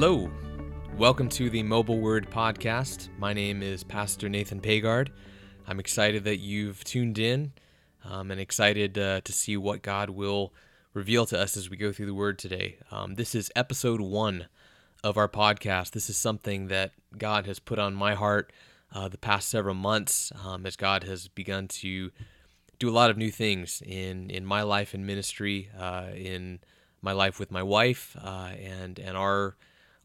Hello. Welcome to the Mobile Word Podcast. My name is Pastor Nathan Pagaard. I'm excited that you've tuned in um, and excited uh, to see what God will reveal to us as we go through the Word today. Um, this is episode one of our podcast. This is something that God has put on my heart uh, the past several months um, as God has begun to do a lot of new things in, in my life and ministry, uh, in my life with my wife, uh, and, and our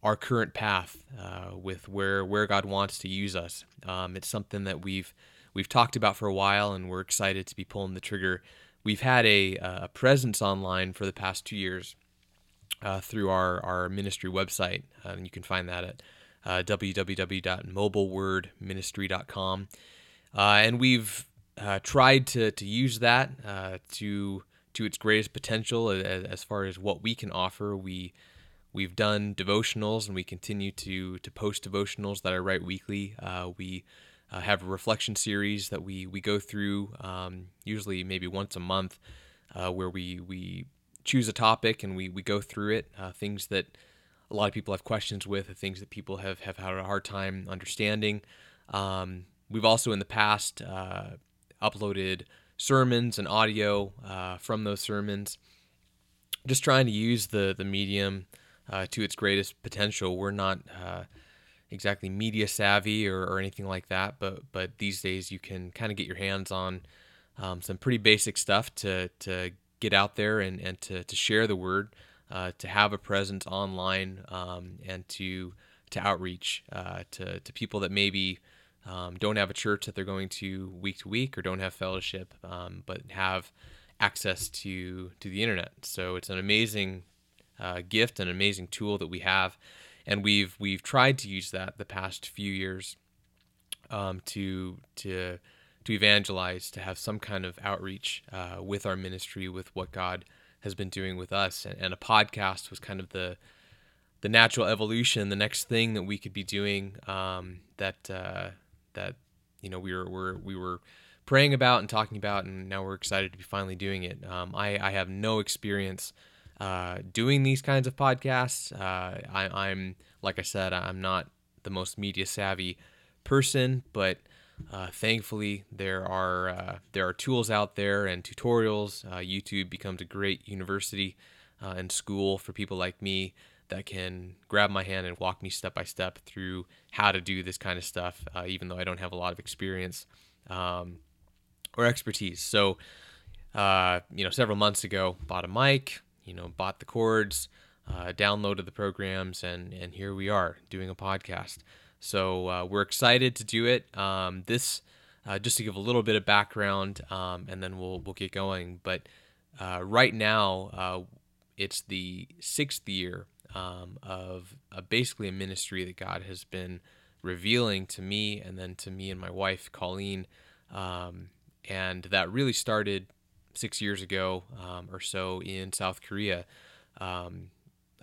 our current path uh, with where where God wants to use us. Um, it's something that we've we've talked about for a while, and we're excited to be pulling the trigger. We've had a, a presence online for the past two years uh, through our our ministry website, uh, and you can find that at uh, www.mobilewordministry.com. Uh, and we've uh, tried to to use that uh, to to its greatest potential as, as far as what we can offer. We We've done devotionals and we continue to to post devotionals that I write weekly. Uh, we uh, have a reflection series that we we go through um, usually maybe once a month, uh, where we we choose a topic and we we go through it. Uh, things that a lot of people have questions with, things that people have have had a hard time understanding. Um, we've also in the past uh, uploaded sermons and audio uh, from those sermons. Just trying to use the the medium uh, to its greatest potential. We're not uh, exactly media savvy or, or, anything like that, but but these days you can kind of get your hands on um, some pretty basic stuff to to get out there and, and to, to share the word, uh, to have a presence online, um, and to to outreach uh, to to people that maybe. Um, don't have a church that they're going to week to week or don't have fellowship, um, but have access to to the internet. So it's an amazing uh, gift, an amazing tool that we have, and we've we've tried to use that the past few years um, to to to evangelize, to have some kind of outreach uh, with our ministry, with what God has been doing with us, and, and, a podcast was kind of the the natural evolution, the next thing that we could be doing um, that uh, that you know we were, were we were praying about and talking about, and now we're excited to be finally doing it. Um, I, I have no experience uh, doing these kinds of podcasts. Uh, I, am like I said, I'm not the most media savvy person, but uh, thankfully there are uh, there are tools out there and tutorials. Uh, YouTube becomes a great university and school for people like me that can grab my hand and walk me step by step through how to do this kind of stuff, even though I don't have a lot of experience um, or expertise. So. you know, several months ago, bought a mic, you know, bought the cords, uh, downloaded the programs, and and here we are doing a podcast. So uh, we're excited to do it. Um, this uh, just to give a little bit of background, um, and then we'll we'll get going. But uh, right now, uh, it's the sixth year um, of basically a ministry that God has been revealing to me, and then to me and my wife Colleen. Um, and that really started six years ago um, or so in South Korea. Um,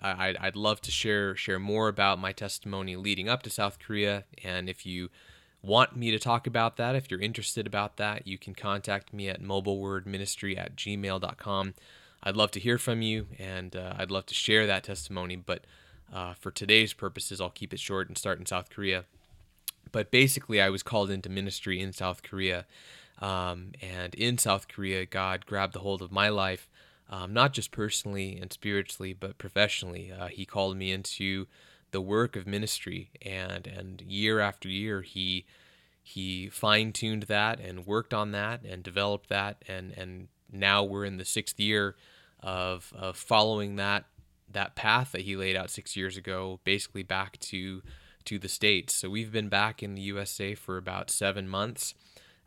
I, would love to share share more about my testimony leading up to South Korea, and if you want me to talk about that, if you're interested about that, you can contact me at mobilewordministry at gmail.com. I'd love to hear from you, and uh, I'd love to share that testimony. But uh, for today's purposes, I'll keep it short and start in South Korea. But basically, I was called into ministry in South Korea um, and in South Korea, God grabbed the hold of my life, um, not just personally and spiritually, but professionally. Uh, he called me into the work of ministry, and and year after year, he he fine tuned that and worked on that and developed that, and and now we're in the sixth year of of following that that path that he laid out six years ago, basically back to to the states. So we've been back in the USA for about seven months.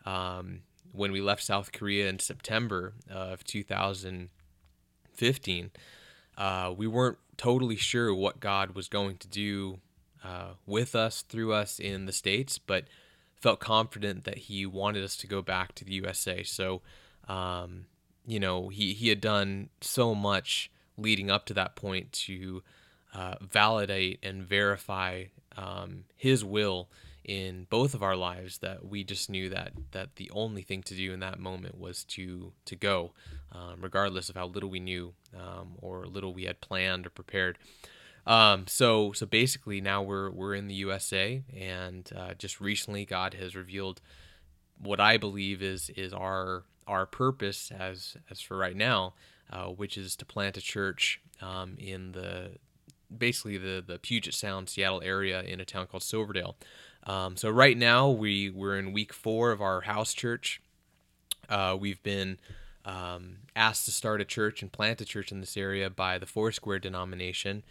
Um, when we left South Korea in September of 2015, uh, we weren't totally sure what God was going to do uh, with us, through us in the States, but felt confident that He wanted us to go back to the USA. So, um, you know, he, he had done so much leading up to that point to uh, validate and verify um, His will in both of our lives that we just knew that that the only thing to do in that moment was to to go, um, regardless of how little we knew um, or little we had planned or prepared. Um, so so basically now we're we're in the USA, and uh, just recently God has revealed what I believe is is our our purpose as as for right now, uh, which is to plant a church um, in the basically the the Puget Sound, Seattle area in a town called Silverdale. Um, so right now we we're in week four of our house church. Uh, we've been um, asked to start a church and plant a church in this area by the Foursquare denomination.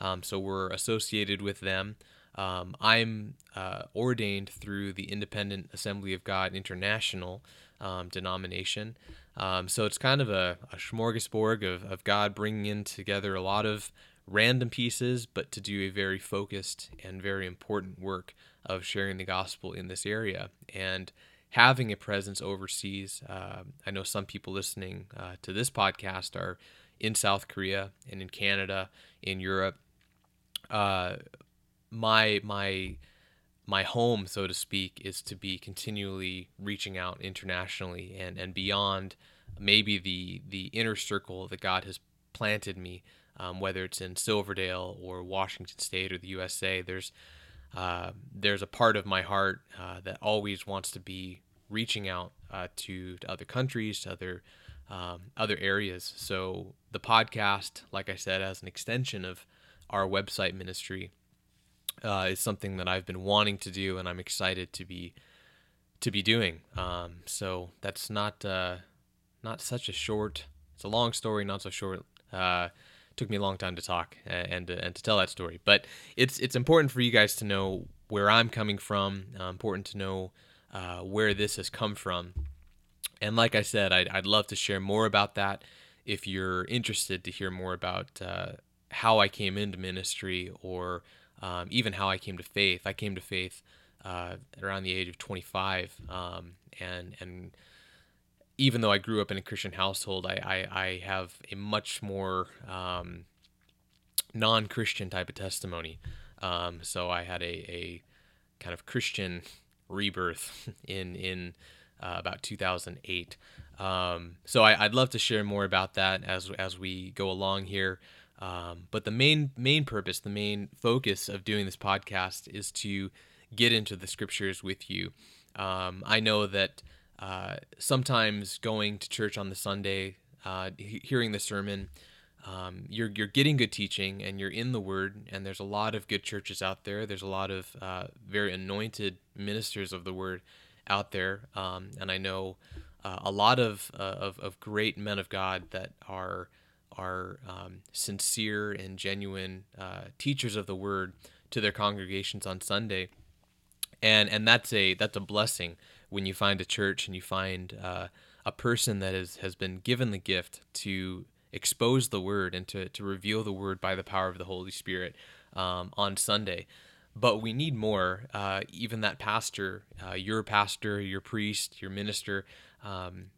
Um, so we're associated with them. Um, I'm uh, ordained through the Independent Assembly of God International um, denomination. Um, so it's kind of a, a smorgasbord of, of God bringing in together a lot of random pieces, but to do a very focused and very important work of sharing the gospel in this area. And having a presence overseas, uh, I know some people listening uh, to this podcast are in South Korea and in Canada, in Europe. Uh, my my my home, so to speak, is to be continually reaching out internationally and, and beyond maybe the the inner circle that God has planted me um, whether it's in Silverdale or Washington State or the USA. There's uh, there's a part of my heart uh, that always wants to be reaching out uh, to, to other countries, to other um, other areas. So the podcast, like I said, as an extension of our website ministry, uh, is something that I've been wanting to do, and I'm excited to be to be doing. Um, so that's not uh, not such a short. It's a long story, not so short. Uh, took me a long time to talk and and, and to tell that story. But it's it's important for you guys to know where I'm coming from. Uh, important to know uh, where this has come from. And like I said, I'd, I'd love to share more about that. If you're interested to hear more about uh, how I came into ministry or um, even how I came to faith, I came to faith uh, around the age of 25, um, and and even though I grew up in a Christian household, I, I, I have a much more um, non Christian type of testimony. Um, so I had a, a kind of Christian rebirth in, in uh, about 2008. Um, so I, would love to share more about that as, as we go along here. Um, but the main main purpose, the main focus of doing this podcast is to get into the scriptures with you. Um, I know that uh, sometimes going to church on the Sunday, uh, hearing the sermon, um, you're you're getting good teaching and you're in the Word. And there's a lot of good churches out there. There's a lot of uh, very anointed ministers of the Word out there. Um, and I know uh, a lot of, uh, of of great men of God that are are um, sincere and genuine teachers of the Word to their congregations on Sunday. And and that's a that's a blessing when you find a church and you find uh, a person that is, has been given the gift to expose the word and to, to reveal the word by the power of the Holy Spirit um, on Sunday. But we need more. Uh, even that pastor, uh, your pastor, your priest, your minister, um,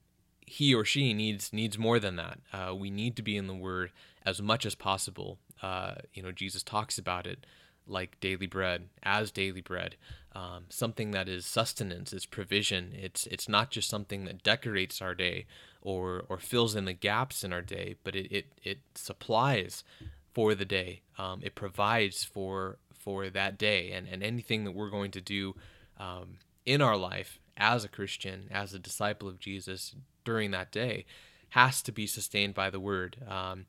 he or she needs needs more than that. Uh, we need to be in the Word as much as possible. Uh, you know, Jesus talks about it like daily bread, as daily bread, um, something that is sustenance, is provision. It's it's not just something that decorates our day or or fills in the gaps in our day, but it it, it supplies for the day. Um, it provides for for that day, and and anything that we're going to do um, in our life as a Christian, as a disciple of Jesus during that day, has to be sustained by the Word. Um,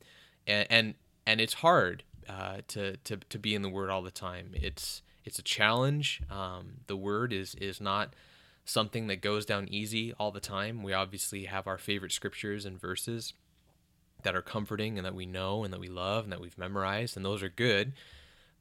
and, and and it's hard uh, to, to to be in the Word all the time. It's it's a challenge. Um, the Word is is not something that goes down easy all the time. We obviously have our favorite scriptures and verses that are comforting and that we know and that we love and that we've memorized, and those are good.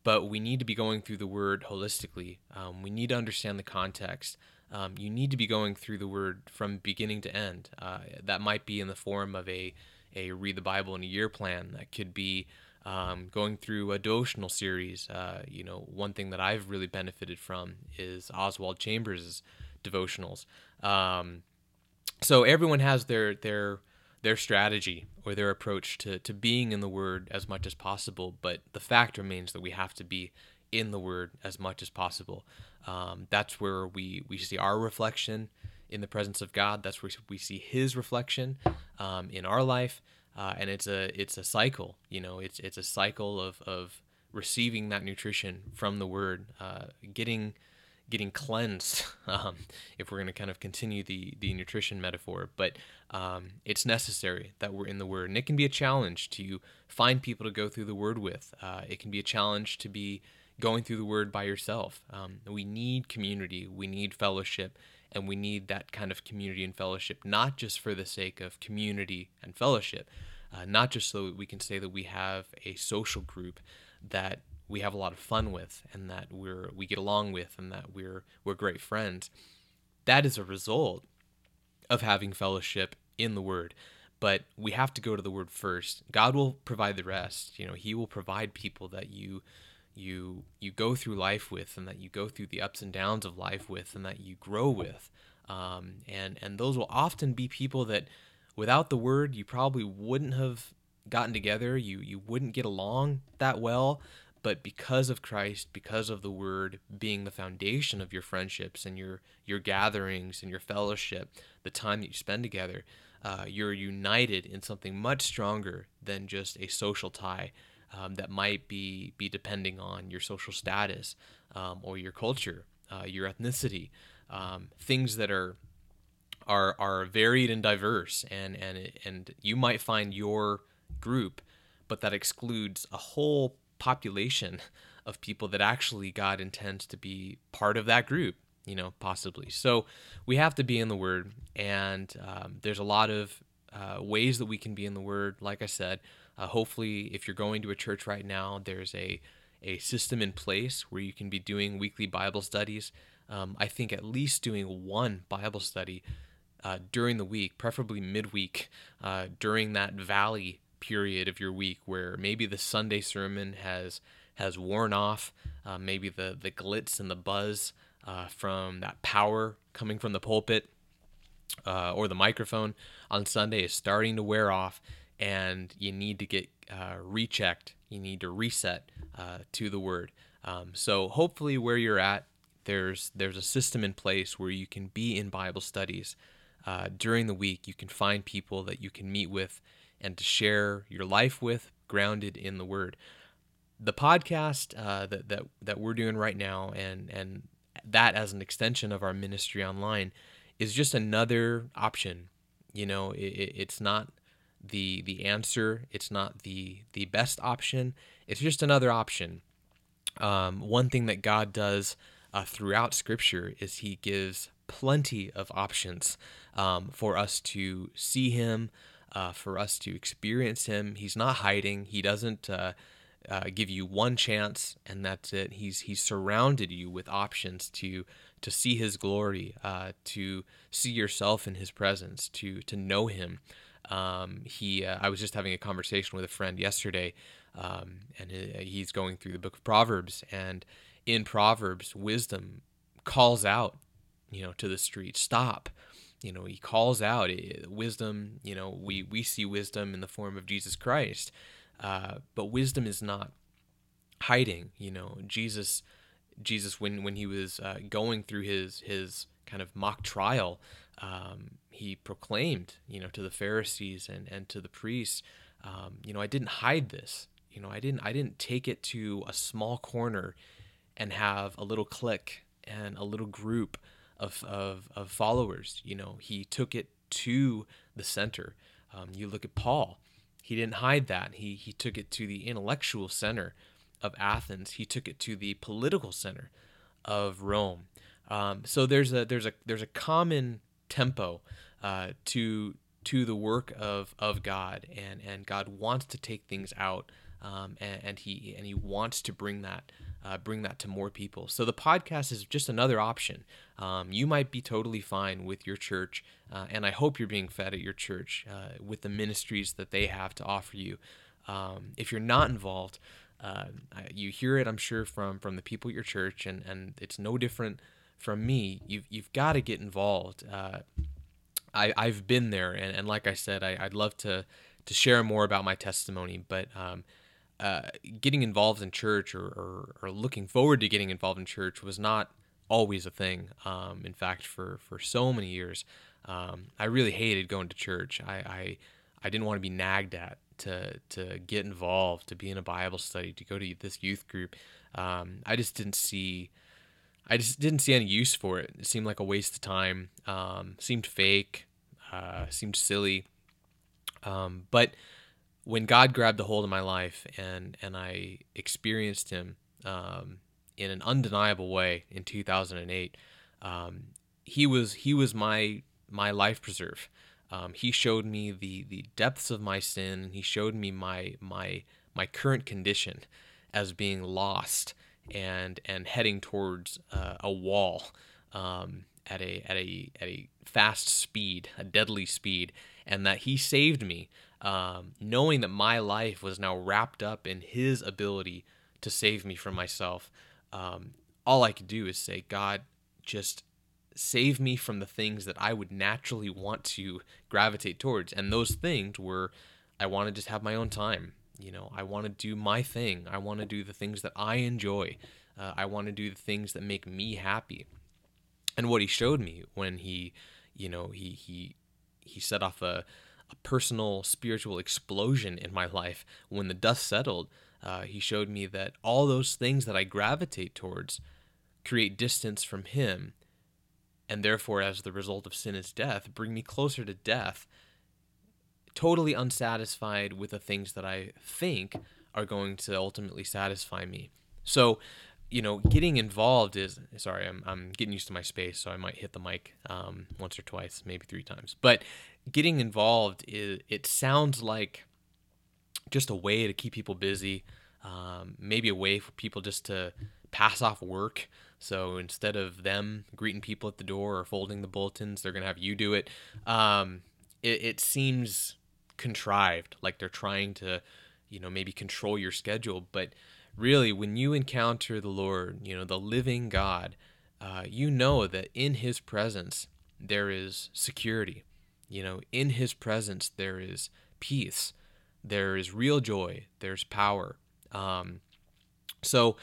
But we need to be going through the Word holistically. Um, we need to understand the context. Um, you need to be going through the Word from beginning to end. Uh, that might be in the form of a a read the Bible in a year plan. That could be um, going through a devotional series. Uh, you know, one thing that I've really benefited from is Oswald Chambers' devotionals. Um, so everyone has their their their strategy or their approach to, to being in the Word as much as possible, but the fact remains that we have to be in the Word as much as possible. Um, that's where we, we see our reflection in the presence of God. That's where we see His reflection um, in our life uh, and it's a it's a cycle. You know, it's it's a cycle of of receiving that nutrition from the Word, uh, getting getting cleansed. Um, if we're going to kind of continue the the nutrition metaphor, but um, it's necessary that we're in the Word, and it can be a challenge to find people to go through the Word with. Uh, it can be a challenge to be going through the Word by yourself. Um, we need community. We need fellowship and we need that kind of community and fellowship, not just for the sake of community and fellowship, uh, not just so we can say that we have a social group that we have a lot of fun with and that we're we get along with and that we're we're great friends. That is a result of having fellowship in the Word. But we have to go to the Word first. God will provide the rest. You know, He will provide people that you you you go through life with and that you go through the ups and downs of life with and that you grow with. Um, and and those will often be people that without the word you probably wouldn't have gotten together. You you wouldn't get along that well. But because of Christ because of the word being the foundation of your friendships and your your gatherings and your fellowship the time that you spend together uh, you're united in something much stronger than just a social tie um, that might be be depending on your social status um, or your culture, uh, your ethnicity, um, things that are are are varied and diverse, and and and you might find your group, but that excludes a whole population of people that actually God intends to be part of that group. You know, possibly. So we have to be in the Word, and um, there's a lot of uh, ways that we can be in the Word. Like I said, uh, hopefully, if you're going to a church right now, there's a a system in place where you can be doing weekly Bible studies. Um, I think at least doing one Bible study uh, during the week, preferably midweek, uh, during that valley period of your week where maybe the Sunday sermon has has worn off, uh, maybe the the glitz and the buzz uh, from that power coming from the pulpit uh, or the microphone on Sunday is starting to wear off and you need to get uh, rechecked. You need to reset uh, to the word. Um, so hopefully, where you're at, there's there's a system in place where you can be in Bible studies uh, during the week. You can find people that you can meet with and to share your life with, grounded in the Word. The podcast uh, that that that we're doing right now, and and that as an extension of our ministry online, is just another option. You know, it, it's not the the answer. It's not the the best option. It's just another option. Um, one thing that God does uh, throughout Scripture is He gives plenty of options um, for us to see Him, uh, for us to experience Him. He's not hiding. He doesn't. Uh, uh, give you one chance and that's it. He's he's surrounded you with options to to see His glory, uh, to see yourself in His presence, to to know Him, um, he, uh, I was just having a conversation with a friend yesterday, um, and he's going through the book of Proverbs, and in Proverbs, wisdom calls out, you know, to the street, stop. You know, he calls out eh, wisdom. You know, we we see wisdom in the form of Jesus Christ, uh, but wisdom is not hiding. You know, Jesus, Jesus, when when he was uh, going through his his kind of mock trial, um, he proclaimed, you know, to the Pharisees and, and to the priests, um, you know, I didn't hide this. You know, I didn't I didn't take it to a small corner and have a little clique and a little group of, of, of followers. You know, he took it to the center. Um, you look at Paul. He didn't hide that. He he took it to the intellectual center of Athens. He took it to the political center of Rome. Um, so there's a there's a there's a common tempo uh, to to the work of of God, and and God wants to take things out, um, and, and, he and he wants to bring that uh, bring that to more people. So the podcast is just another option. Um, you might be totally fine with your church, uh, and I hope you're being fed at your church uh, with the ministries that they have to offer you. Um, if you're not involved, uh, you hear it, I'm sure, from from the people at your church, and and it's no different from me, you've you've got to get involved. Uh, I I've been there, and, and like I said, I, I'd love to to share more about my testimony, but um, uh, getting involved in church or, or, or looking forward to getting involved in church was not always a thing. Um, in fact, for for so many years, um, I really hated going to church. I, I I didn't want to be nagged at. to to get involved, to be in a Bible study, to go to this youth group. Um, I just didn't see. I just didn't see any use for it. It seemed like a waste of time. Um, seemed fake. Uh, seemed silly. Um, but when God grabbed a hold of my life and and I experienced Him um, in an undeniable way in 2008, um, He was He was my my life preserve. Um, he showed me the the depths of my sin. He showed me my my my current condition as being lost and and heading towards uh, a wall um, at a at a at a fast speed, a deadly speed, and that He saved me, um, knowing that my life was now wrapped up in His ability to save me from myself. Um, all I could do is say, God, just save me from the things that I would naturally want to gravitate towards. And those things were I want to just have my own time. You know, I want to do my thing. I want to do the things that I enjoy. Uh, I want to do the things that make me happy. And what he showed me when he, you know, he he he set off a, a personal spiritual explosion in my life when the dust settled. Uh, he showed me that all those things that I gravitate towards create distance from him and therefore, as the result of sin is death, bring me closer to death, totally unsatisfied with the things that I think are going to ultimately satisfy me. So, you know, getting involved is sorry, I'm, I'm getting used to my space, so I might hit the mic um, once or twice, maybe three times. But getting involved is it sounds like just a way to keep people busy, um, maybe a way for people just to pass off work. So instead of them greeting people at the door or folding the bulletins, they're gonna have you do it. Um, it, it seems contrived, like they're trying to, you know, maybe control your schedule. But really, when you encounter the Lord, you know, the living God, uh, you know that in His presence there is security. You know, in His presence there is peace, there is real joy, there's power. Um, so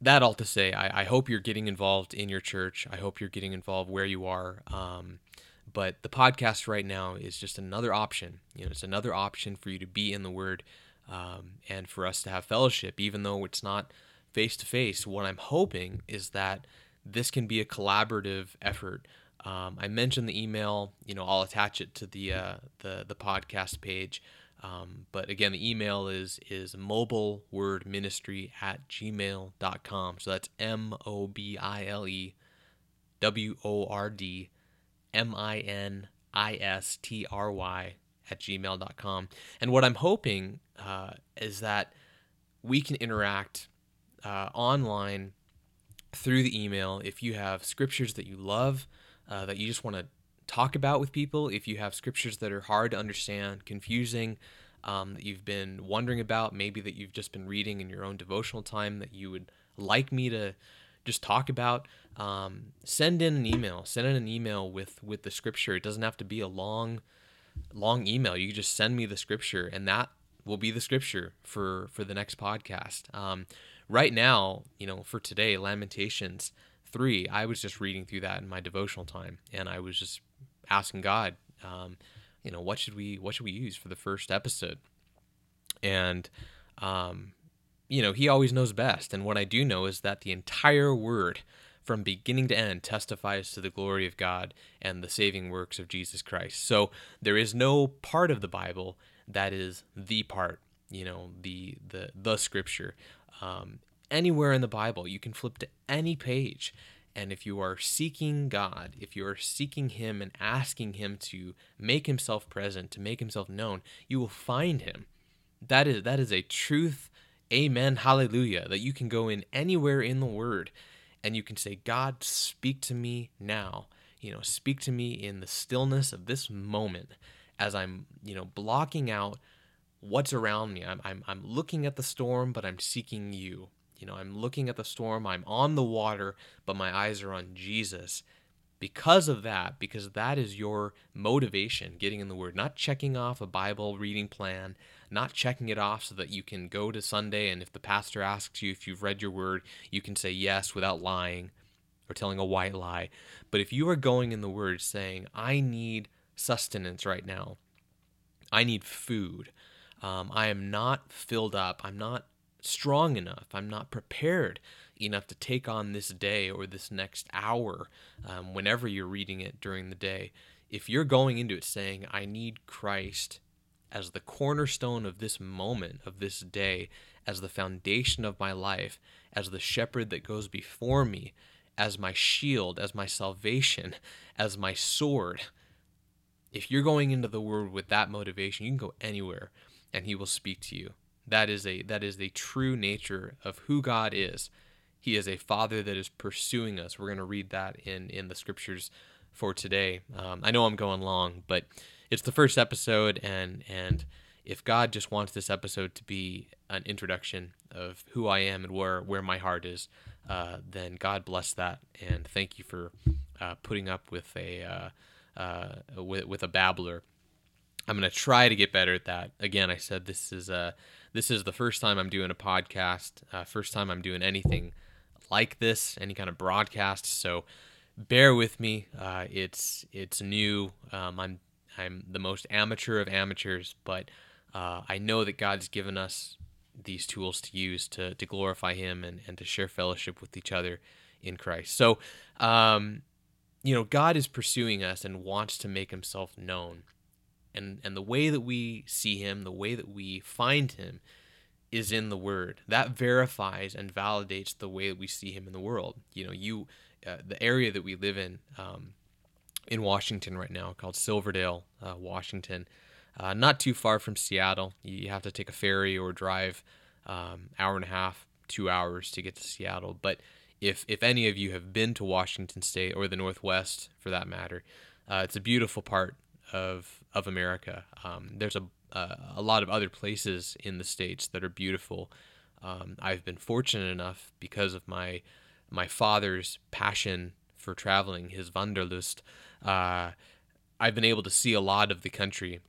that all to say, I, I, hope you're getting involved in your church. I hope you're getting involved where you are. Um, but the podcast right now is just another option. You know, it's another option for you to be in the Word um, and for us to have fellowship, even though it's not face to face. What I'm hoping is that this can be a collaborative effort. Um, I mentioned the email. You know, I'll attach it to the uh, the the podcast page. Um, but again, the email is is mobilewordministry at gmail.com. So that's M O B I L E W O R D M I N I S T R Y at gmail.com. And what I'm hoping uh, is that we can interact uh, online through the email. If you have scriptures that you love, uh, that you just want to talk about with people. If you have scriptures that are hard to understand, confusing, um, that you've been wondering about, maybe that you've just been reading in your own devotional time that you would like me to just talk about, um, send in an email. Send in an email with with the scripture. It doesn't have to be a long, long email. You just send me the scripture, and that will be the scripture for for the next podcast. Um, right now, you know, for today, Lamentations three. I was just reading through that in my devotional time, and I was just asking God, um, you know, what should we what should we use for the first episode? And um, you know, He always knows best. And what I do know is that the entire Word, from beginning to end, testifies to the glory of God and the saving works of Jesus Christ. So there is no part of the Bible that is the part, you know, the the the Scripture. Um, anywhere in the Bible, you can flip to any page and if you are seeking God, if you are seeking Him and asking Him to make Himself present, to make Himself known, you will find Him. That is that is a truth. Amen. Hallelujah. That you can go in anywhere in the Word and you can say, God, speak to me now. You know, speak to me in the stillness of this moment as I'm, you know, blocking out what's around me. I'm, I'm, I'm looking at the storm, but I'm seeking you. You know, I'm looking at the storm, I'm on the water, but my eyes are on Jesus. Because of that, because that is your motivation, getting in the Word, not checking off a Bible reading plan, not checking it off so that you can go to Sunday and if the pastor asks you if you've read your Word, you can say yes without lying or telling a white lie. But if you are going in the Word saying, I need sustenance right now, I need food, Um, I am not filled up. I'm not strong enough. I'm not prepared enough to take on this day or this next hour, um, whenever you're reading it during the day. If you're going into it saying, I need Christ as the cornerstone of this moment, of this day, as the foundation of my life, as the shepherd that goes before me, as my shield, as my salvation, as my sword. If you're going into the word with that motivation, you can go anywhere and he will speak to you. That is a that is the true nature of who God is. He is a father that is pursuing us. We're going to read that in in the scriptures for today. Um, I know I'm going long, but it's the first episode, and and if God just wants this episode to be an introduction of who I am and where where my heart is, uh, then God bless that, and thank you for uh, putting up with a uh, uh with with a babbler. I'm gonna try to get better at that. Again, I said this is a this is the first time I'm doing a podcast, uh, first time I'm doing anything like this, any kind of broadcast. So bear with me. Uh, it's it's new. Um, I'm I'm the most amateur of amateurs, but uh, I know that God's given us these tools to use to to glorify Him and and to share fellowship with each other in Christ. So, um, you know, God is pursuing us and wants to make Himself known. And and the way that we see him the way that we find him is in the word. That verifies and validates the way that we see him in the world. You know you uh, the area that we live in um, in washington right now called silverdale uh, washington uh, not too far from seattle you have to take a ferry or drive um, hour and a half two hours to get to seattle but if if any of you have been to washington state or the northwest for that matter uh, it's a beautiful part of of America. Um, there's a a lot of other places in the states that are beautiful. Um, I've been fortunate enough because of my my father's passion for traveling, his Wanderlust. Uh, I've been able to see a lot of the country,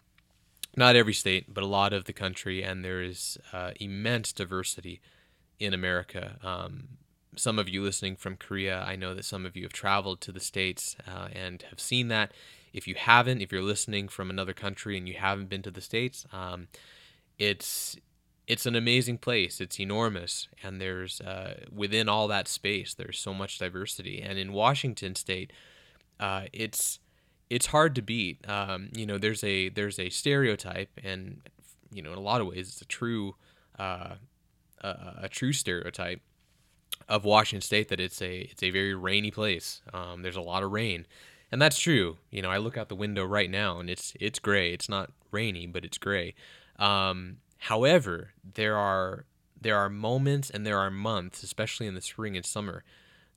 not every state, but a lot of the country, and there is uh, immense diversity in America. Um, some of you listening from Korea, I know that some of you have traveled to the states uh, and have seen that. If you haven't, if you're listening from another country and you haven't been to the states, um, it's it's an amazing place. It's enormous, and there's uh, within all that space, there's so much diversity. And in Washington State, uh, it's it's hard to beat. Um, you know, there's a there's a stereotype, and you know, in a lot of ways, it's a true uh, a, a, true stereotype of Washington State that it's a it's a very rainy place. Um, there's a lot of rain, and that's true. You know, I look out the window right now and it's it's gray. It's not rainy, but it's gray. Um, however, there are there are moments and there are months, especially in the spring and summer,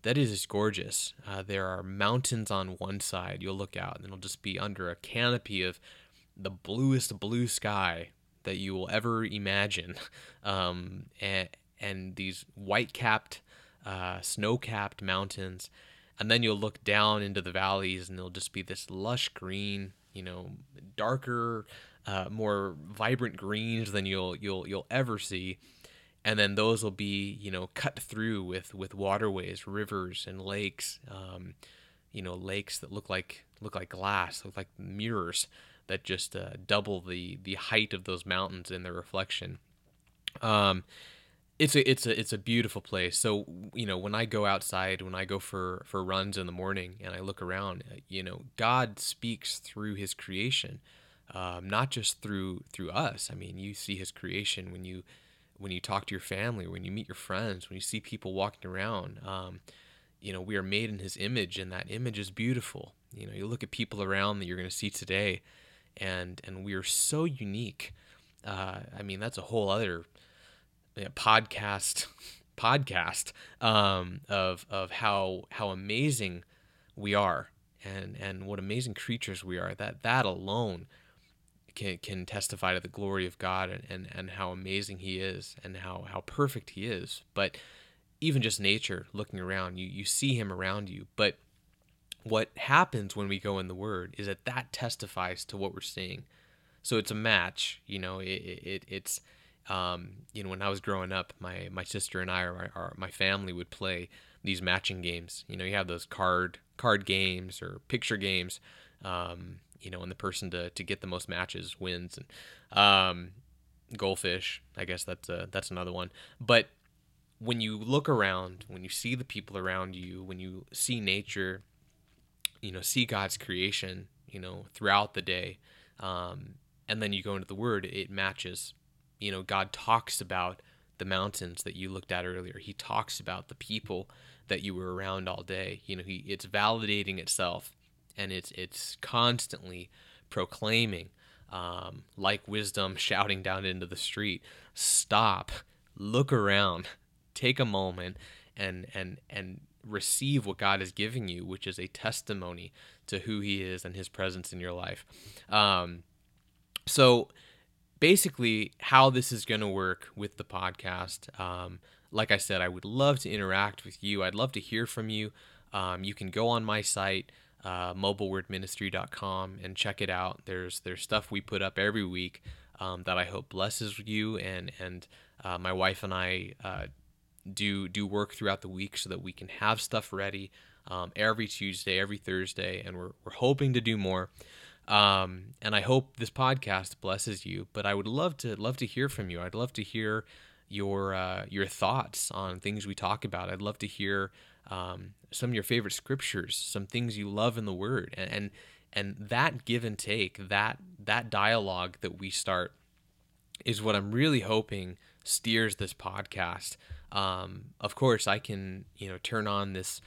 that is just gorgeous. Uh, there are mountains on one side. You'll look out and it'll just be under a canopy of the bluest blue sky that you will ever imagine, um, and and these white capped, uh, snow capped mountains and then you'll look down into the valleys and there'll just be this lush green you know darker uh, more vibrant greens than you'll you'll you'll ever see and then those will be you know cut through with with waterways rivers and lakes um, you know lakes that look like look like glass look like mirrors that just uh, double the the height of those mountains in their reflection um, it's a it's a it's a beautiful place. So you know when I go outside, when I go for for runs in the morning, and I look around, uh, you know God speaks through His creation, um, not just through through us. I mean, you see His creation when you when you talk to your family, when you meet your friends, when you see people walking around. Um, you know we are made in His image, and that image is beautiful. You know you look at people around that you're going to see today, and and we are so unique. Uh, I mean that's a whole other you know, podcast podcast um, of of how how amazing we are and and what amazing creatures we are. That that alone can can testify to the glory of God and, and, and how amazing He is and how how perfect He is. But even just nature, looking around, you you see Him around you. But what happens when we go in the Word is that that testifies to what we're seeing. So it's a match. You know, it, it it's um, you know, when I was growing up, my my sister and I, or, or my family, would play these matching games. You know, you have those card card games or picture games. Um, you know, and the person to to get the most matches wins. And um, goldfish. I guess that's a, that's another one. But when you look around, when you see the people around you, when you see nature, you know, see God's creation, you know, throughout the day, um, and then you go into the Word, it matches. You know, God talks about the mountains that you looked at earlier. He talks about the people that you were around all day. You know, he it's validating itself, and it's it's constantly proclaiming, um, like wisdom shouting down into the street, stop, look around, take a moment, and and and receive what God is giving you, which is a testimony to who He is and His presence in your life. Um, so basically, how this is going to work with the podcast. Um, like I said, I would love to interact with you. I'd love to hear from you. Um, you can go on my site, uh, mobilewordministry.com, and check it out. There's there's stuff we put up every week um, that I hope blesses you and and uh, my wife and I uh, do do work throughout the week so that we can have stuff ready um, every Tuesday, every Thursday, and we're we're hoping to do more. Um, and I hope this podcast blesses you. But I would love to love to hear from you. I'd love to hear your uh, your thoughts on things we talk about. I'd love to hear um, some of your favorite scriptures, some things you love in the Word, and, and and that give and take, that that dialogue that we start, is what I'm really hoping steers this podcast. Um, of course, I can you know turn on this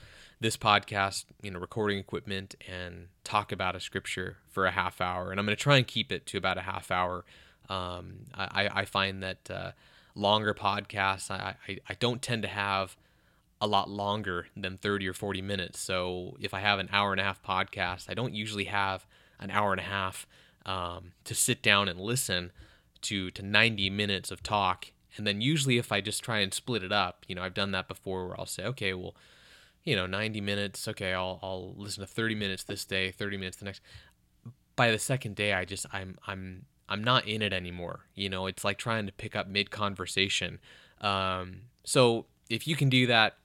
this podcast, you know, recording equipment and talk about a scripture for a half hour, and I'm going to try and keep it to about a half hour. Um, I, I find that uh, longer podcasts, I, I, I don't tend to have a lot longer than 30 or 40 minutes. So if I have an hour and a half podcast, I don't usually have an hour and a half um, to sit down and listen to to 90 minutes of talk. And then usually if I just try and split it up, you know, I've done that before where I'll say, okay, well, you know, 90 minutes. Okay, I'll I'll listen to 30 minutes this day, 30 minutes the next. By the second day, I just I'm I'm I'm not in it anymore. You know, it's like trying to pick up mid conversation. Um, so if you can do that,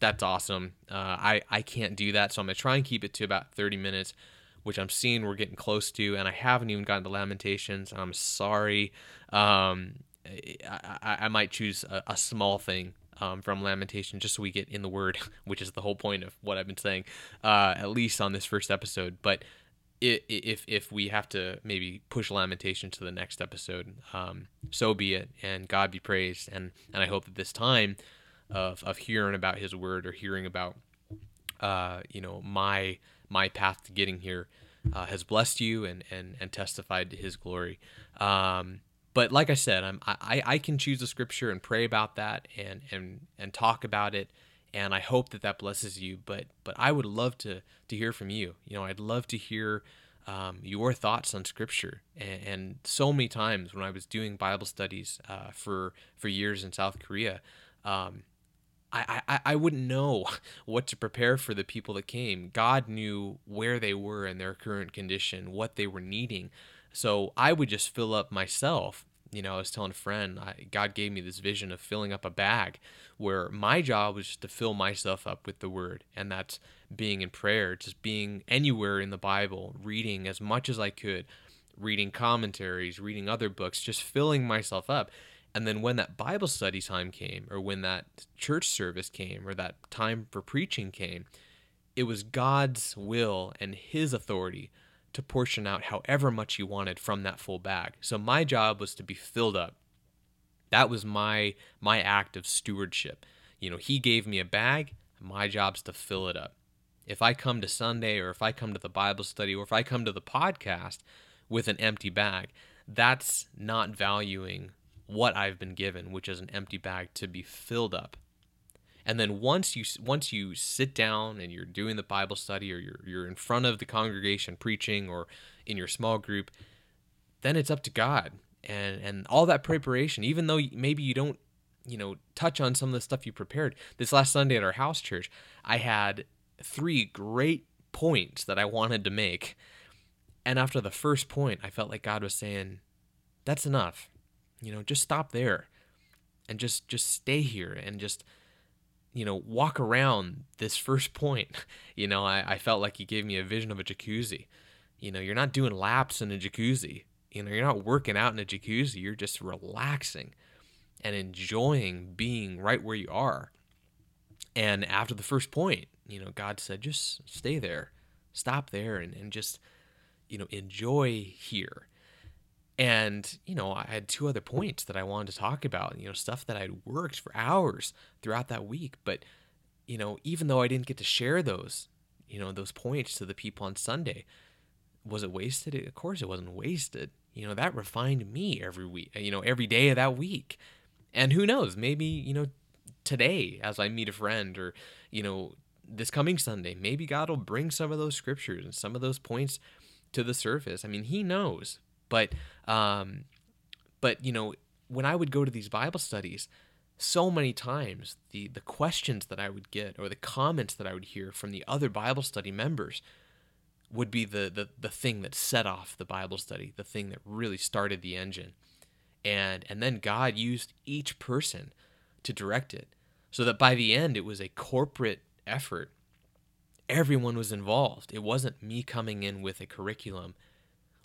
that's awesome. Uh, I I can't do that, so I'm gonna try and keep it to about 30 minutes, which I'm seeing we're getting close to, and I haven't even gotten to Lamentations. I'm sorry. Um, I, I, I might choose a, a small thing um, from Lamentation, just so we get in the word, which is the whole point of what I've been saying, uh, at least on this first episode. But if if we have to maybe push Lamentation to the next episode, um, so be it, and God be praised. And and I hope that this time of of hearing about His word or hearing about, uh, you know, my my path to getting here. Uh, has blessed you and, and, and testified to his glory. Um, but like I said, I'm, I, I can choose a scripture and pray about that and, and, and talk about it. And I hope that that blesses you. But, but I would love to, to hear from you. You know, I'd love to hear um, your thoughts on scripture. And, and, so many times when I was doing Bible studies uh, for, for years in South Korea, um, I, I, I wouldn't know what to prepare for the people that came. God knew where they were in their current condition, what they were needing. So I would just fill up myself. You know, I was telling a friend, I, God gave me this vision of filling up a bag where my job was just to fill myself up with the word. And that's being in prayer, just being anywhere in the Bible, reading as much as I could, reading commentaries, reading other books, just filling myself up. And then when that Bible study time came, or when that church service came, or that time for preaching came, it was God's will and His authority to portion out however much He wanted from that full bag. So my job was to be filled up. That was my my act of stewardship. You know, he gave me a bag, my job's to fill it up. If I come to Sunday or if I come to the Bible study or if I come to the podcast with an empty bag, that's not valuing what I've been given, which is an empty bag to be filled up. And then once you once you sit down and you're doing the bible study or you're you're in front of the congregation preaching or in your small group then it's up to god. And and all that preparation even though maybe you don't you know touch on some of the stuff you prepared this last sunday at our house church i had three great points that i wanted to make. And after the first point i felt like god was saying that's enough you know just stop there and just just stay here and just you know, walk around this first point. You know, I, I felt like he gave me a vision of a jacuzzi. You know, you're not doing laps in a jacuzzi. You know, you're not working out in a jacuzzi, you're just relaxing and enjoying being right where you are. And after the first point, you know, God said, just stay there, stop there, and, and just, you know, enjoy here. And, you know, I had two other points that I wanted to talk about, you know, stuff that I'd worked for hours throughout that week. But, you know, even though I didn't get to share those, you know, those points to the people on Sunday, was it wasted? Of course it wasn't wasted. You know, that refined me every week, uh, you know, every day of that week. And who knows, maybe, you know, today as I meet a friend or, you know, this coming Sunday, maybe God will bring some of those scriptures and some of those points to the surface. I mean, he knows. But um but you know, when I would go to these Bible studies, so many times the the questions that I would get or the comments that I would hear from the other Bible study members would be the the, the thing that set off the Bible study, the thing that really started the engine. And and then God used each person to direct it so that by the end it was a corporate effort. Everyone was involved. It wasn't me coming in with a curriculum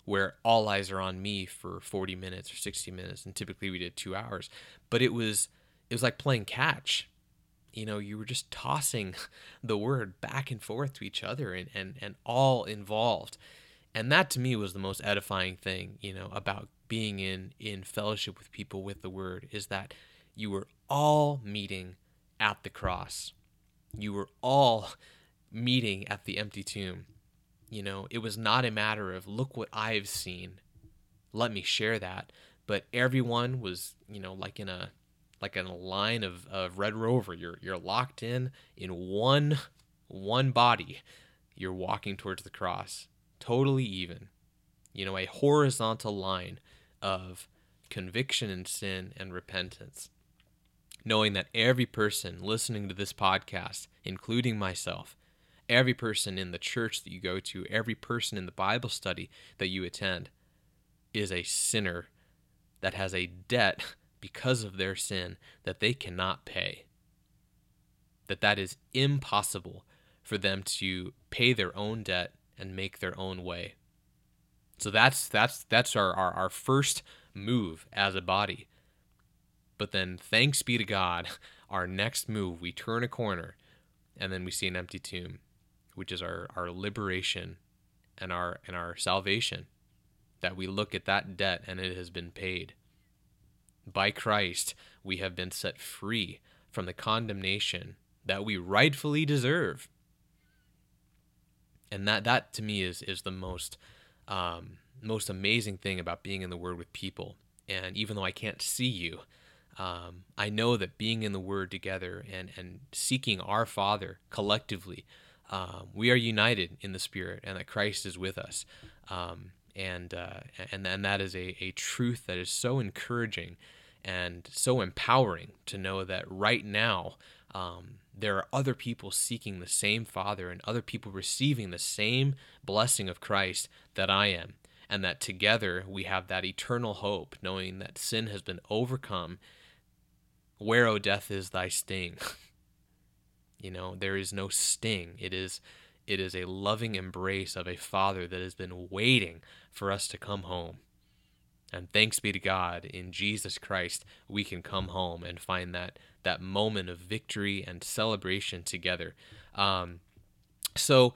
where all eyes are on me for 40 minutes or 60 minutes and typically we did 2 hours, but it was it was like playing catch. You know, you were just tossing the word back and forth to each other and and and all involved. And that to me was the most edifying thing, you know, about being in in fellowship with people with the word is that you were all meeting at the cross. You were all meeting at the empty tomb. You know, it was not a matter of, look what I've seen. Let me share that. But everyone was, you know, like in a like in a line of, of Red Rover. You're you're locked in in one one body. You're walking towards the cross. Totally even. You know, a horizontal line of conviction and sin and repentance knowing that every person listening to this podcast, including myself, every person in the church that you go to, every person in the Bible study that you attend, is a sinner that has a debt because of their sin that they cannot pay. That that is impossible for them to pay their own debt and make their own way. So that's that's that's our, our, our first move as a body but then, thanks be to God, our next move, we turn a corner and then we see an empty tomb, which is our, our liberation and our and our salvation. That we look at that debt and it has been paid. By Christ, we have been set free from the condemnation that we rightfully deserve. And that that to me is is the most um, most amazing thing about being in the Word with people. And even though I can't see you, um, I know that being in the Word together and, and seeking our Father collectively, um, we are united in the Spirit and that Christ is with us. Um, and, uh, and, and that is a, a truth that is so encouraging and so empowering to know that right now um, there are other people seeking the same Father and other people receiving the same blessing of Christ that I am. And that together we have that eternal hope, knowing that sin has been overcome where, O death, is thy sting? you know, there is no sting. It is it is a loving embrace of a father that has been waiting for us to come home. And thanks be to God, in Jesus Christ, we can come home and find that that moment of victory and celebration together. Um, so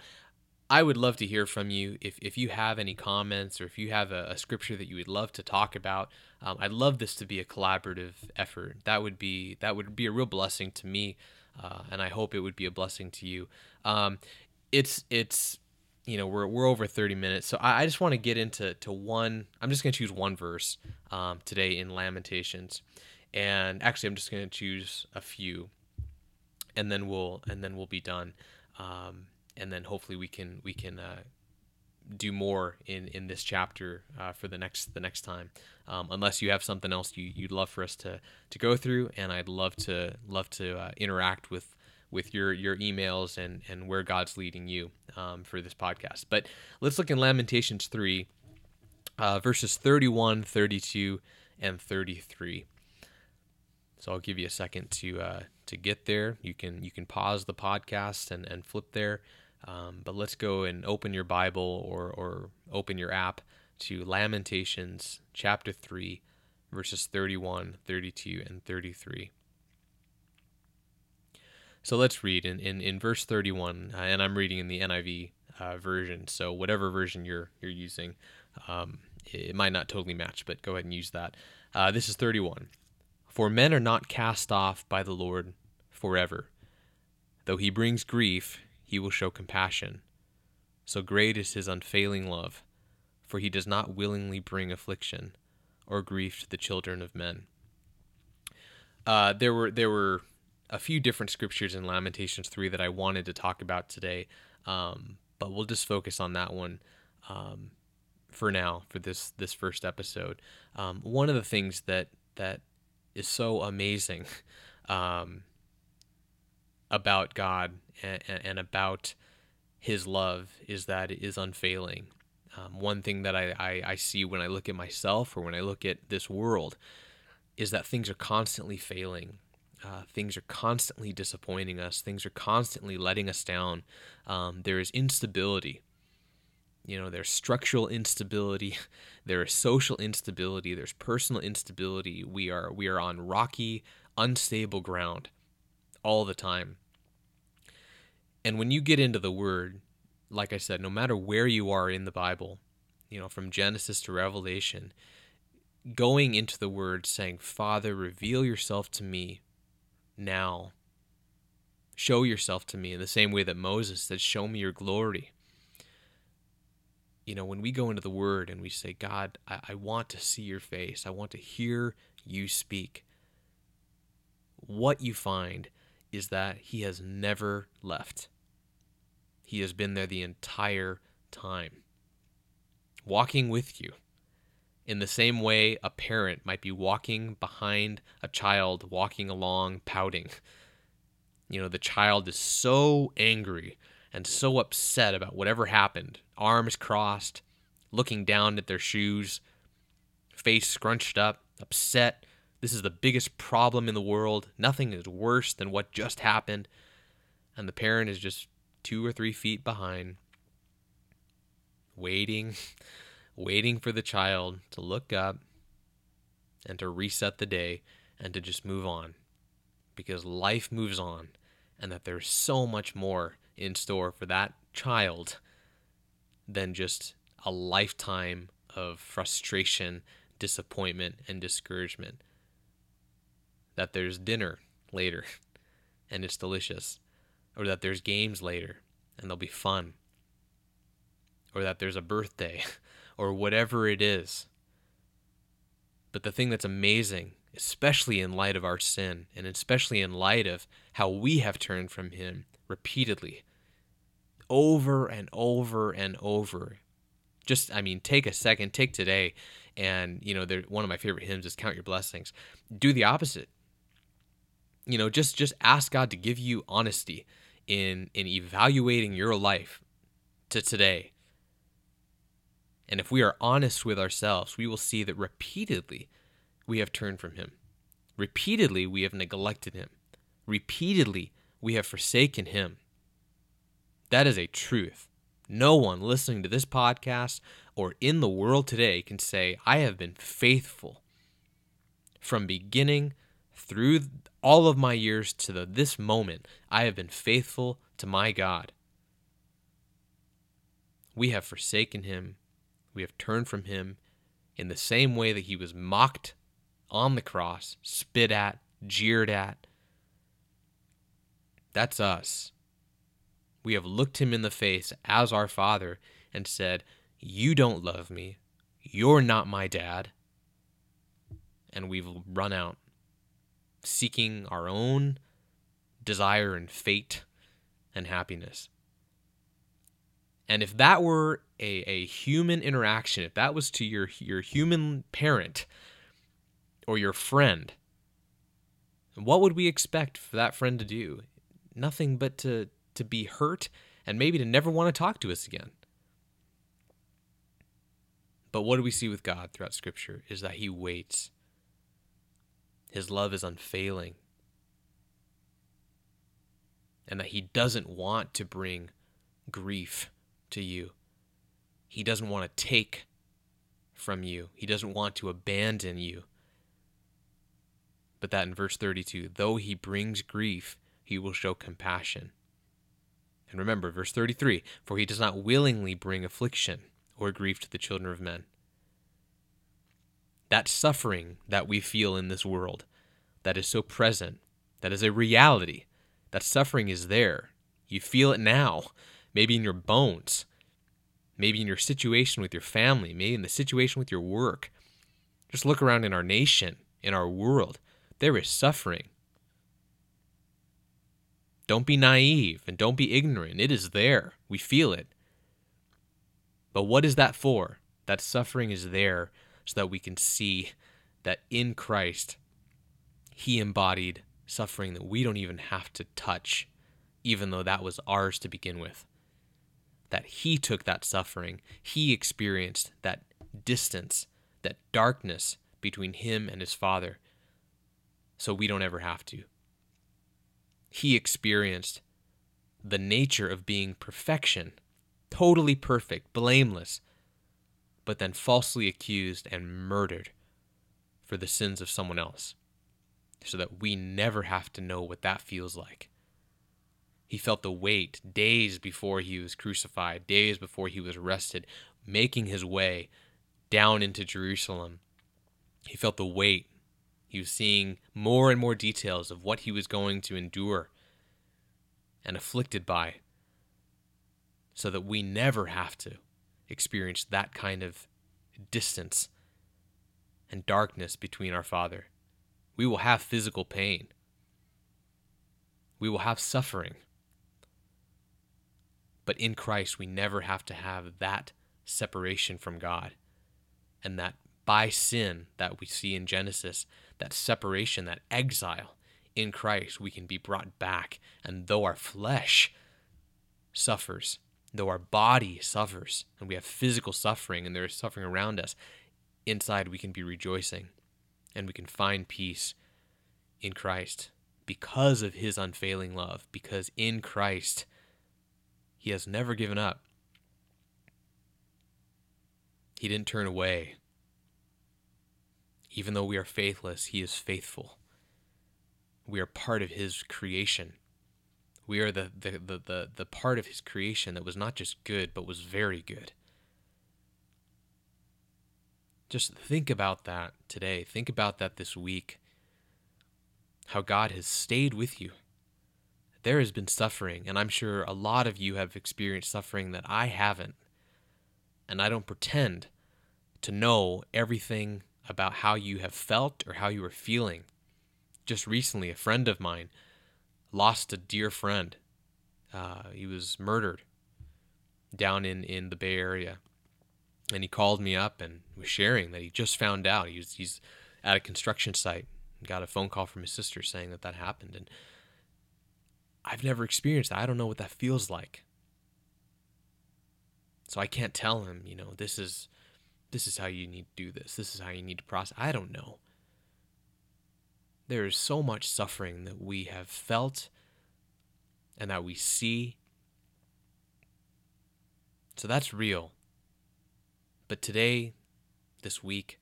I would love to hear from you if, if you have any comments or if you have a, a scripture that you would love to talk about. Um, I'd love this to be a collaborative effort. That would be that would be a real blessing to me, uh, and I hope it would be a blessing to you. Um, it's it's you know we're we're over 30 minutes, so I, I just want to get into to one. I'm just going to choose one verse um, today in Lamentations, and actually I'm just going to choose a few, and then we'll and then we'll be done. Um, and then hopefully we can we can uh, do more in in this chapter uh, for the next the next time. Um, unless you have something else you you'd love for us to to go through, and I'd love to love to uh, interact with with your your emails and and where God's leading you um, for this podcast. But let's look in Lamentations three, uh, verses 31, 32, and 33. So I'll give you a second to uh, to get there. You can you can pause the podcast and, and flip there. Um, but let's go and open your Bible or, or open your app to Lamentations chapter 3, verses 31, 32, and 33. So let's read in, in, in verse 31, uh, and I'm reading in the NIV uh, version. So whatever version you're you're using, um, it might not totally match, but go ahead and use that. Uh, this is 31. For men are not cast off by the Lord forever. Though he brings grief, he will show compassion. So great is his unfailing love, for he does not willingly bring affliction or grief to the children of men. Uh, there were there were a few different scriptures in Lamentations three that I wanted to talk about today, um, but we'll just focus on that one um, for now for this this first episode. Um, one of the things that that is so amazing um, about God and, and, about His love is that it is unfailing. Um, one thing that I, I, I see when I look at myself or when I look at this world is that things are constantly failing. Uh, things are constantly disappointing us. Things are constantly letting us down. Um, there is instability. You know, there's structural instability, there is social instability, there's personal instability. We are we are on rocky, unstable ground all the time. And when you get into the Word, like I said, no matter where you are in the Bible, you know, from Genesis to Revelation, going into the Word saying, Father, reveal yourself to me now. Show yourself to me in the same way that Moses said, Show me your glory. You know, when we go into the Word and we say, God, I, I want to see your face, I want to hear you speak, what you find is that He has never left. He has been there the entire time, walking with you in the same way a parent might be walking behind a child walking along pouting. You know, the child is so angry and so upset about whatever happened, arms crossed, looking down at their shoes, face scrunched up, upset. This is the biggest problem in the world. Nothing is worse than what just happened. And the parent is just two or three feet behind, waiting waiting for the child to look up and to reset the day and to just move on because life moves on and that there's so much more in store for that child than just a lifetime of frustration, disappointment, and discouragement. That there's dinner later and it's delicious, or that there's games later and they'll be fun, or that there's a birthday or whatever it is. But the thing that's amazing, especially in light of our sin, and especially in light of how we have turned from Him repeatedly, over and over and over. Just, I mean, take a second, take today, and you know, one of my favorite hymns is "Count Your Blessings." Do the opposite. You know, just just ask God to give you honesty in in evaluating your life to today and if we are honest with ourselves, we will see that repeatedly we have turned from Him. Repeatedly we have neglected Him. Repeatedly we have forsaken Him. That is a truth. No one listening to this podcast or in the world today can say, I have been faithful from beginning through all of my years to the, this moment. I have been faithful to my God. We have forsaken Him we have turned from him in the same way that he was mocked on the cross, spit at, jeered at. That's us. We have looked him in the face as our Father and said, You don't love me. You're not my dad. And we've run out, seeking our own desire and fate and happiness. And if that were a, a human interaction, if that was to your your human parent or your friend, what would we expect for that friend to do? Nothing but to to be hurt and maybe to never want to talk to us again. But what do we see with God throughout Scripture is that He waits. His love is unfailing. And that He doesn't want to bring grief to you. He doesn't want to take from you. He doesn't want to abandon you. But that in verse 32, though he brings grief, he will show compassion. And remember, verse 33 For he does not willingly bring affliction or grief to the children of men. That suffering that we feel in this world, that is so present, that is a reality, that suffering is there. You feel it now, maybe in your bones, maybe in your situation with your family, maybe in the situation with your work. Just look around in our nation, in our world. There is suffering. Don't be naive and don't be ignorant. It is there. We feel it. But what is that for? That suffering is there so that we can see that in Christ, He embodied suffering that we don't even have to touch, even though that was ours to begin with. That He took that suffering, He experienced that distance, that darkness between Him and His Father, so we don't ever have to. He experienced the nature of being perfection totally perfect, blameless, but then falsely accused and murdered for the sins of someone else, so that we never have to know what that feels like. He felt the weight days before he was crucified, days before he was arrested, making his way down into Jerusalem. He felt the weight. He was seeing more and more details of what he was going to endure and afflicted by so that we never have to experience that kind of distance and darkness between our Father. We will have physical pain. We will have suffering. But in Christ, we never have to have that separation from God. And that by sin that we see in Genesis, that separation, that exile in Christ, we can be brought back. And though our flesh suffers, though our body suffers and we have physical suffering and there is suffering around us, inside we can be rejoicing and we can find peace in Christ because of his unfailing love, because in Christ he has never given up. He didn't turn away. Even though we are faithless, he is faithful. We are part of his creation. We are the, the, the, the, the part of his creation that was not just good, but was very good. Just think about that today. Think about that this week. How God has stayed with you. There has been suffering, and I'm sure a lot of you have experienced suffering that I haven't. And I don't pretend to know everything about how you have felt or how you are feeling. Just recently, a friend of mine lost a dear friend. Uh, he was murdered down in, in the Bay Area. And he called me up and was sharing that he just found out. He was, he's at a construction site. Got a phone call from his sister saying that that happened. And I've never experienced that. I don't know what that feels like. So I can't tell him, you know, this is this is how you need to do this. This is how you need to process. I don't know. There is so much suffering that we have felt and that we see. So that's real. But today, this week,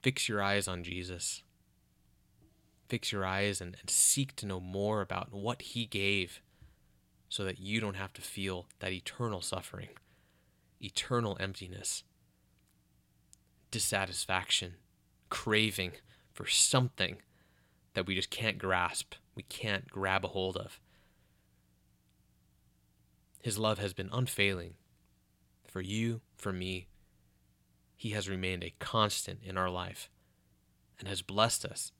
fix your eyes on Jesus. Fix your eyes and, and, seek to know more about what He gave so that you don't have to feel that eternal suffering, eternal emptiness, dissatisfaction, craving for something that we just can't grasp, we can't grab a hold of. His love has been unfailing for you, for me. He has remained a constant in our life and has blessed us.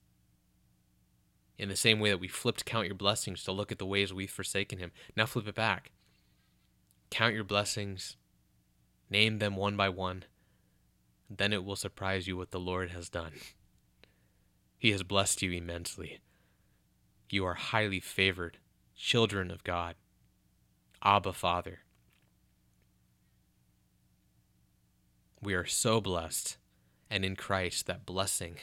In the same way that we flipped Count Your Blessings to look at the ways we've forsaken Him, now flip it back. Count your blessings, name them one by one, then it will surprise you what the Lord has done. He has blessed you immensely. You are highly favored, children of God. Abba, Father. We are so blessed, and in Christ, that blessing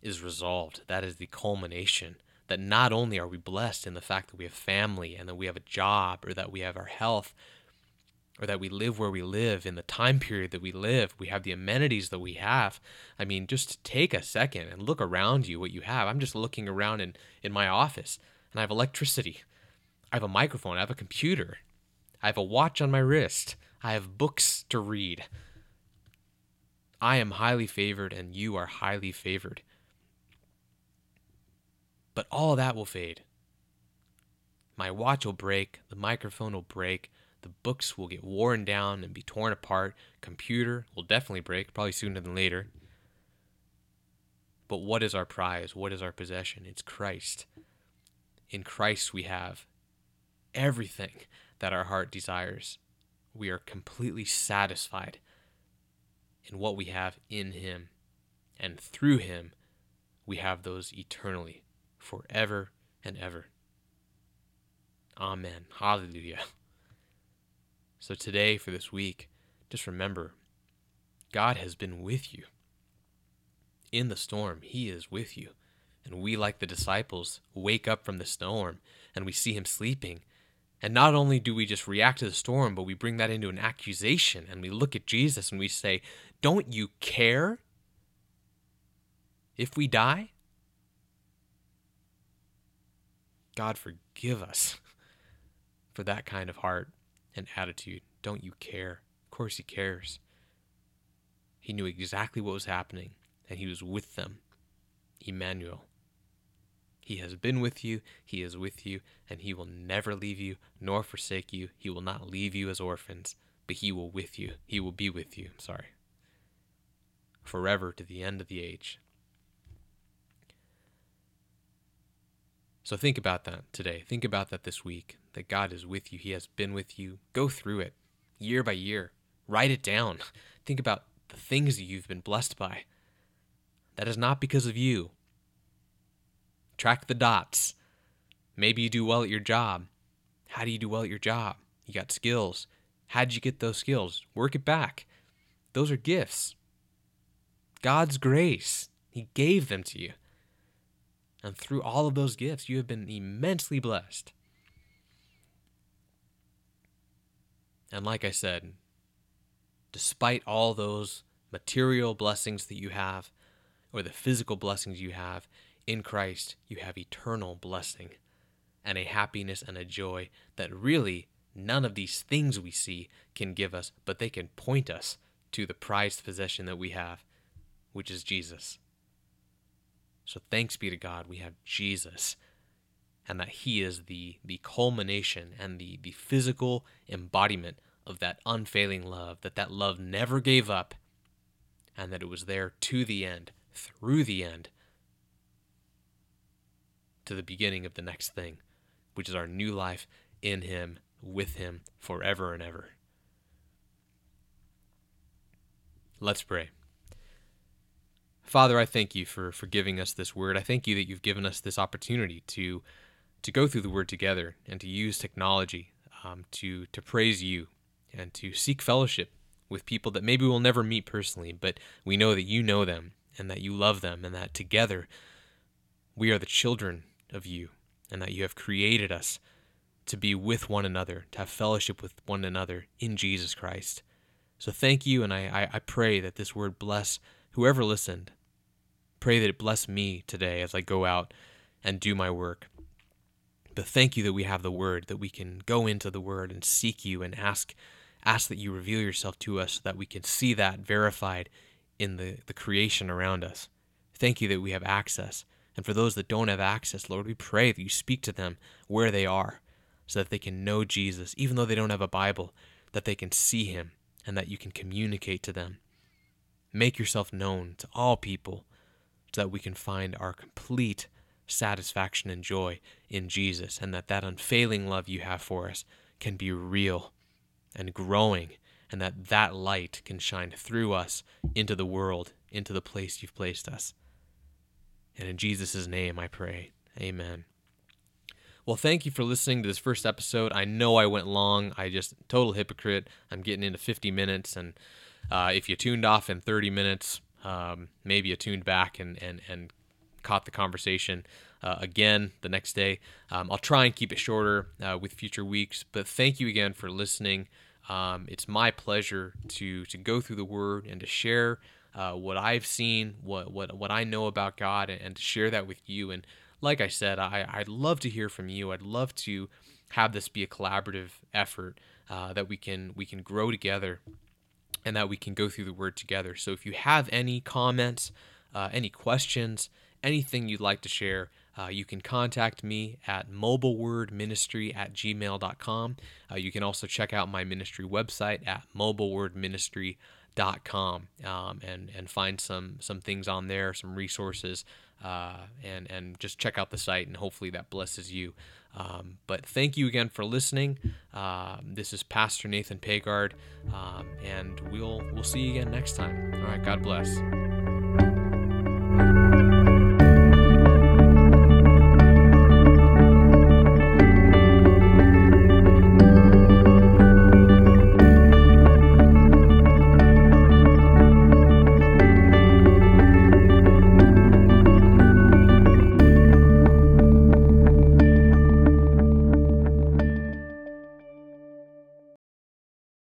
is resolved. That is the culmination. That not only are we blessed in the fact that we have family and that we have a job or that we have our health, or that we live where we live in the time period that we live. We have the amenities that we have. I mean, just take a second and look around you what you have. I'm just looking around in, in my office and I have electricity. I have a microphone. I have a computer. I have a watch on my wrist. I have books to read. I am highly favored and you are highly favored. But all that will fade. My watch will break, the microphone will break, the books will get worn down and be torn apart. Computer will definitely break, probably sooner than later. But what is our prize? What is our possession? It's Christ. In Christ, we have everything that our heart desires. We are completely satisfied in what we have in Him. And through Him, we have those eternally, forever and ever. Amen. Hallelujah. So today, for this week, just remember God has been with you. In the storm, He is with you. And we, like the disciples, wake up from the storm and we see Him sleeping. And not only do we just react to the storm, but we bring that into an accusation and we look at Jesus and we say, Don't you care if we die? God, forgive us for that kind of heart and attitude. Don't you care? Of course, he cares. He knew exactly what was happening, and he was with them. Emmanuel. He has been with you, he is with you, and he will never leave you nor forsake you. He will not leave you as orphans, but he will with you. He will be with you, sorry. Forever to the end of the age. So think about that today. Think about that this week that God is with you. He has been with you. Go through it year by year. Write it down. Think about the things that you've been blessed by. That is not because of you. Track the dots. Maybe you do well at your job. How do you do well at your job? You got skills. How did you get those skills? Work it back. Those are gifts. God's grace. He gave them to you. And through all of those gifts, you have been immensely blessed. And like I said, despite all those material blessings that you have, or the physical blessings you have, in Christ, you have eternal blessing and a happiness and a joy that really none of these things we see can give us, but they can point us to the prized possession that we have, which is Jesus. So thanks be to God, we have Jesus, and that He is the, the culmination and the, the physical embodiment of that unfailing love, that that love never gave up, and that it was there to the end, through the end, to the beginning of the next thing, which is our new life in Him, with Him, forever and ever. Let's pray. Father, I thank you for, for giving us this word. I thank you that you've given us this opportunity to to go through the word together and to use technology um, to to praise you and to seek fellowship with people that maybe we'll never meet personally, but we know that you know them and that you love them and that together we are the children of you and that you have created us to be with one another, to have fellowship with one another in Jesus Christ. So thank you, and I, I, I pray that this word bless whoever listened Pray that it bless me today as I go out and do my work. But thank you that we have the word, that we can go into the word and seek you and ask ask that you reveal yourself to us so that we can see that verified in the, the creation around us. Thank you that we have access. And for those that don't have access, Lord, we pray that you speak to them where they are so that they can know Jesus, even though they don't have a Bible, that they can see him and that you can communicate to them. Make yourself known to all people so that we can find our complete satisfaction and joy in Jesus, and that that unfailing love you have for us can be real and growing, and that that light can shine through us into the world, into the place you've placed us. And in Jesus' name I pray. Amen. Well, thank you for listening to this first episode. I know I went long. I just total hypocrite. I'm getting into 50 minutes, and uh, if you tuned off in 30 minutes, um, maybe you tuned back and, and, and caught the conversation uh, again the next day. Um, I'll try and keep it shorter uh, with future weeks, but thank you again for listening. Um, it's my pleasure to to go through the Word and to share uh, what I've seen, what what what I know about God, and, to share that with you. And like I said, I, I'd love to hear from you. I'd love to have this be a collaborative effort uh, that we can we can grow together and that we can go through the Word together. So if you have any comments, uh, any questions, anything you'd like to share. Uh, you can contact me at mobilewordministry at gmail.com. Uh, you can also check out my ministry website at mobilewordministry.com um, and, and find some, some things on there, some resources, uh, and, and just check out the site, and hopefully that blesses you. Um, but thank you again for listening. Uh, this is Pastor Nathan Pagaard, um, and we'll, we'll see you again next time. All right, God bless.